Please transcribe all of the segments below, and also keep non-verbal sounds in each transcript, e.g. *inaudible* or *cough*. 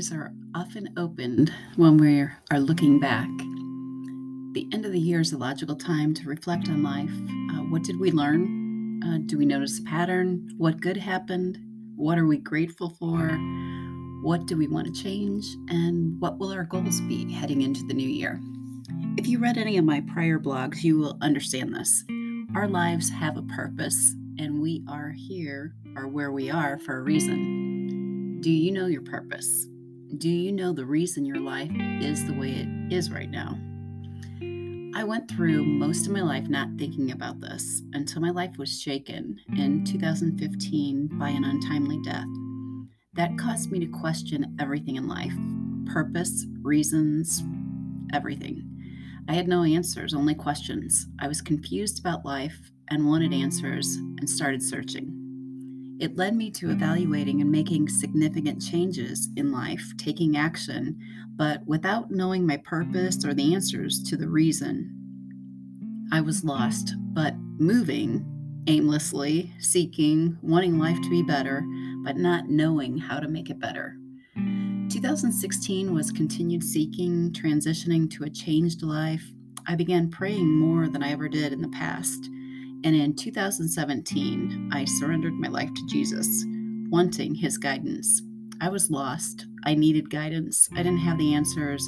eyes are often opened when we are looking back. The end of the year is a logical time to reflect on life. Uh, what did we learn? Uh, do we notice a pattern? What good happened? What are we grateful for? What do we want to change? And what will our goals be heading into the new year? If you read any of my prior blogs, you will understand this. Our lives have a purpose, and we are here or where we are for a reason. Do you know your purpose? Do you know the reason your life is the way it is right now? I went through most of my life not thinking about this until my life was shaken in 2015 by an untimely death. That caused me to question everything in life purpose, reasons, everything. I had no answers, only questions. I was confused about life and wanted answers and started searching. It led me to evaluating and making significant changes in life, taking action, but without knowing my purpose or the answers to the reason. I was lost, but moving aimlessly, seeking, wanting life to be better, but not knowing how to make it better. 2016 was continued seeking, transitioning to a changed life. I began praying more than I ever did in the past. And in 2017, I surrendered my life to Jesus, wanting his guidance. I was lost. I needed guidance. I didn't have the answers,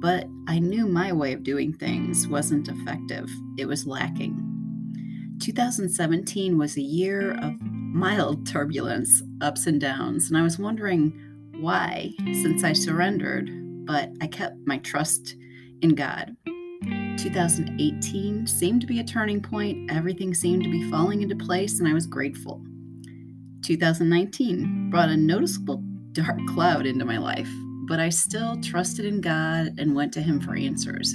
but I knew my way of doing things wasn't effective. It was lacking. 2017 was a year of mild turbulence, ups and downs, and I was wondering why, since I surrendered, but I kept my trust in God. 2018 seemed to be a turning point. Everything seemed to be falling into place, and I was grateful. 2019 brought a noticeable dark cloud into my life, but I still trusted in God and went to Him for answers.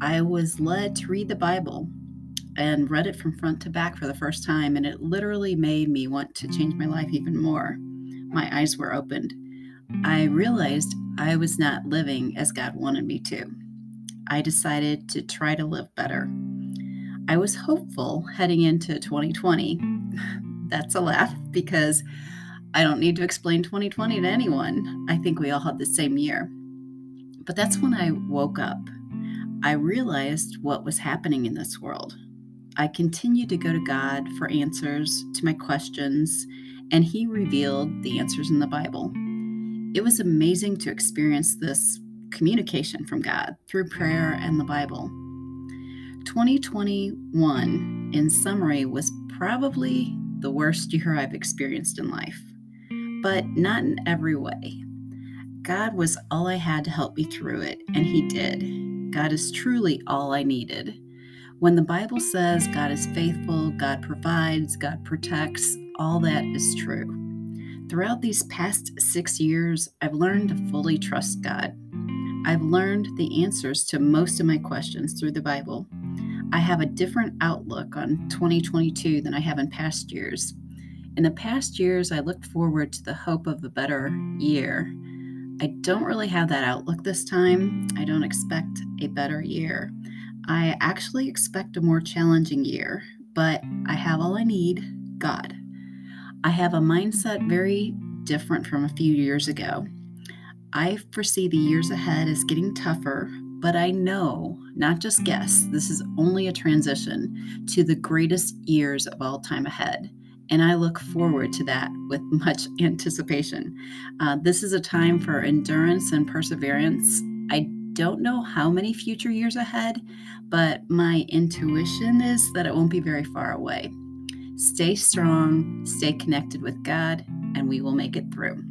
I was led to read the Bible and read it from front to back for the first time, and it literally made me want to change my life even more. My eyes were opened. I realized I was not living as God wanted me to. I decided to try to live better. I was hopeful heading into 2020. *laughs* That's a laugh because I don't need to explain 2020 to anyone. I think we all had the same year. But that's when I woke up. I realized what was happening in this world. I continued to go to God for answers to my questions, and He revealed the answers in the Bible. It was amazing to experience this communication from God through prayer and the Bible. 2021, in summary, was probably the worst year I've experienced in life, but not in every way. God was all I had to help me through it, and He did. God is truly all I needed. When the Bible says God is faithful, God provides, God protects, all that is true. Throughout these past six years, I've learned to fully trust God. I've learned the answers to most of my questions through the Bible. I have a different outlook on 2022 than I have in past years. In the past years, I looked forward to the hope of a better year. I don't really have that outlook this time. I don't expect a better year. I actually expect a more challenging year, but I have all I need God. I have a mindset very different from a few years ago. I foresee the years ahead as getting tougher, but I know, not just guess, this is only a transition to the greatest years of all time ahead. And I look forward to that with *laughs* much anticipation. Uh, this is a time for endurance and perseverance. I don't know how many future years ahead, but my intuition is that it won't be very far away. Stay strong, stay connected with God, and we will make it through.